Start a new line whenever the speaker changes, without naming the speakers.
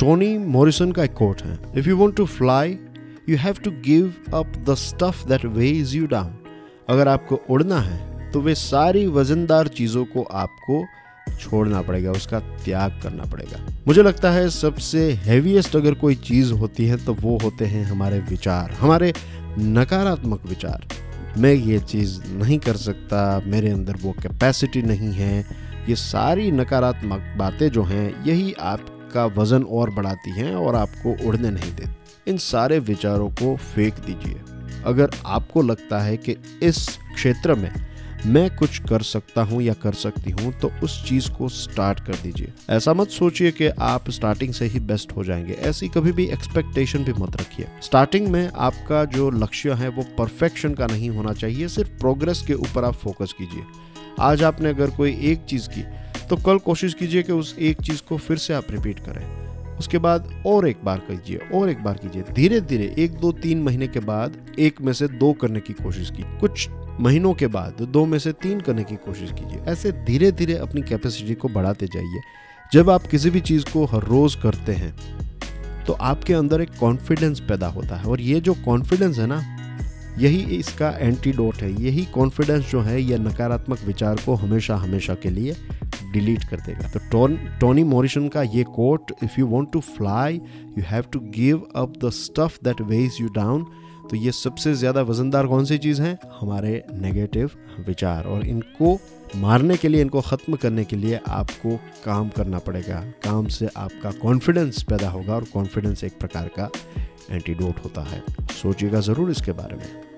Tony Morrison का एक quote है if you want to fly you have to give up the stuff that weighs you down अगर आपको उड़ना है तो वे सारी वजनदार चीज़ों को आपको छोड़ना पड़ेगा, उसका त्याग करना पड़ेगा। मुझे लगता है सबसे हैवीएस्ट अगर कोई चीज़ होती है तो वो होते हैं हमारे विचार, हमारे नकारात्मक विचार। मैं ये चीज़ नहीं कर सकता, मेरे अंदर वो कैपेसिटी नहीं है। ये सारी नकारात्मक बातें जो हैं, यही आपका वज़न और बढ़ाती हैं और आपको उड़ने नहीं देती। इन सारे विचारों को फेंक दीजिए। अगर आपको लगता है कि इस क्षेत्र में मैं कुछ कर सकता हूँ या कर सकती हूँ तो उस चीज़ को स्टार्ट कर दीजिए। ऐसा मत सोचिए कि आप स्टार्टिंग से ही बेस्ट हो जाएँगे। ऐसी कभी भी एक्सपेक्टेशन भी मत रखिए। स्टार्टिंग में आपका जो लक्ष्य है, वो परफेक्शन का नहीं होना चाहिए। सिर्फ़ प्रोग्रेस के ऊपर आप फोकस कीजिए। आज आपने अगर कोई एक चीज़ की तो कल कोशिश कीजिए कि उस एक चीज़ को फिर से आप रिपीट करें। उसके बाद और एक बार कीजिए, और एक बार कीजिए। धीरे धीरे एक, दो, तीन महीने के बाद एक में से दो करने की कोशिश की कुछ महीनों के बाद दो में से तीन करने की कोशिश कीजिए। ऐसे धीरे धीरे अपनी कैपेसिटी को बढ़ाते जाइए। जब आप किसी भी चीज़ को हर रोज़ करते हैं तो आपके अंदर एक कॉन्फिडेंस पैदा होता है। और ये जो कॉन्फिडेंस है ना, यही इसका एंटीडोट है। यही कॉन्फिडेंस जो है यह नकारात्मक विचार को हमेशा हमेशा के लिए डिलीट कर देगा। तो टोन मॉरिसन का ये quote if you want to fly you have to give up the stuff that weighs you down तो ये सबसे ज़्यादा वज़नदार कौन सी चीज़ है? हमारे नेगेटिव विचार। और इनको मारने के लिए, इनको ख़त्म करने के लिए आपको काम करना पड़ेगा। काम से आपका कॉन्फिडेंस पैदा होगा और कॉन्फिडेंस एक प्रकार का एंटीडोट होता है। सोचिएगा ज़रूर इसके बारे में।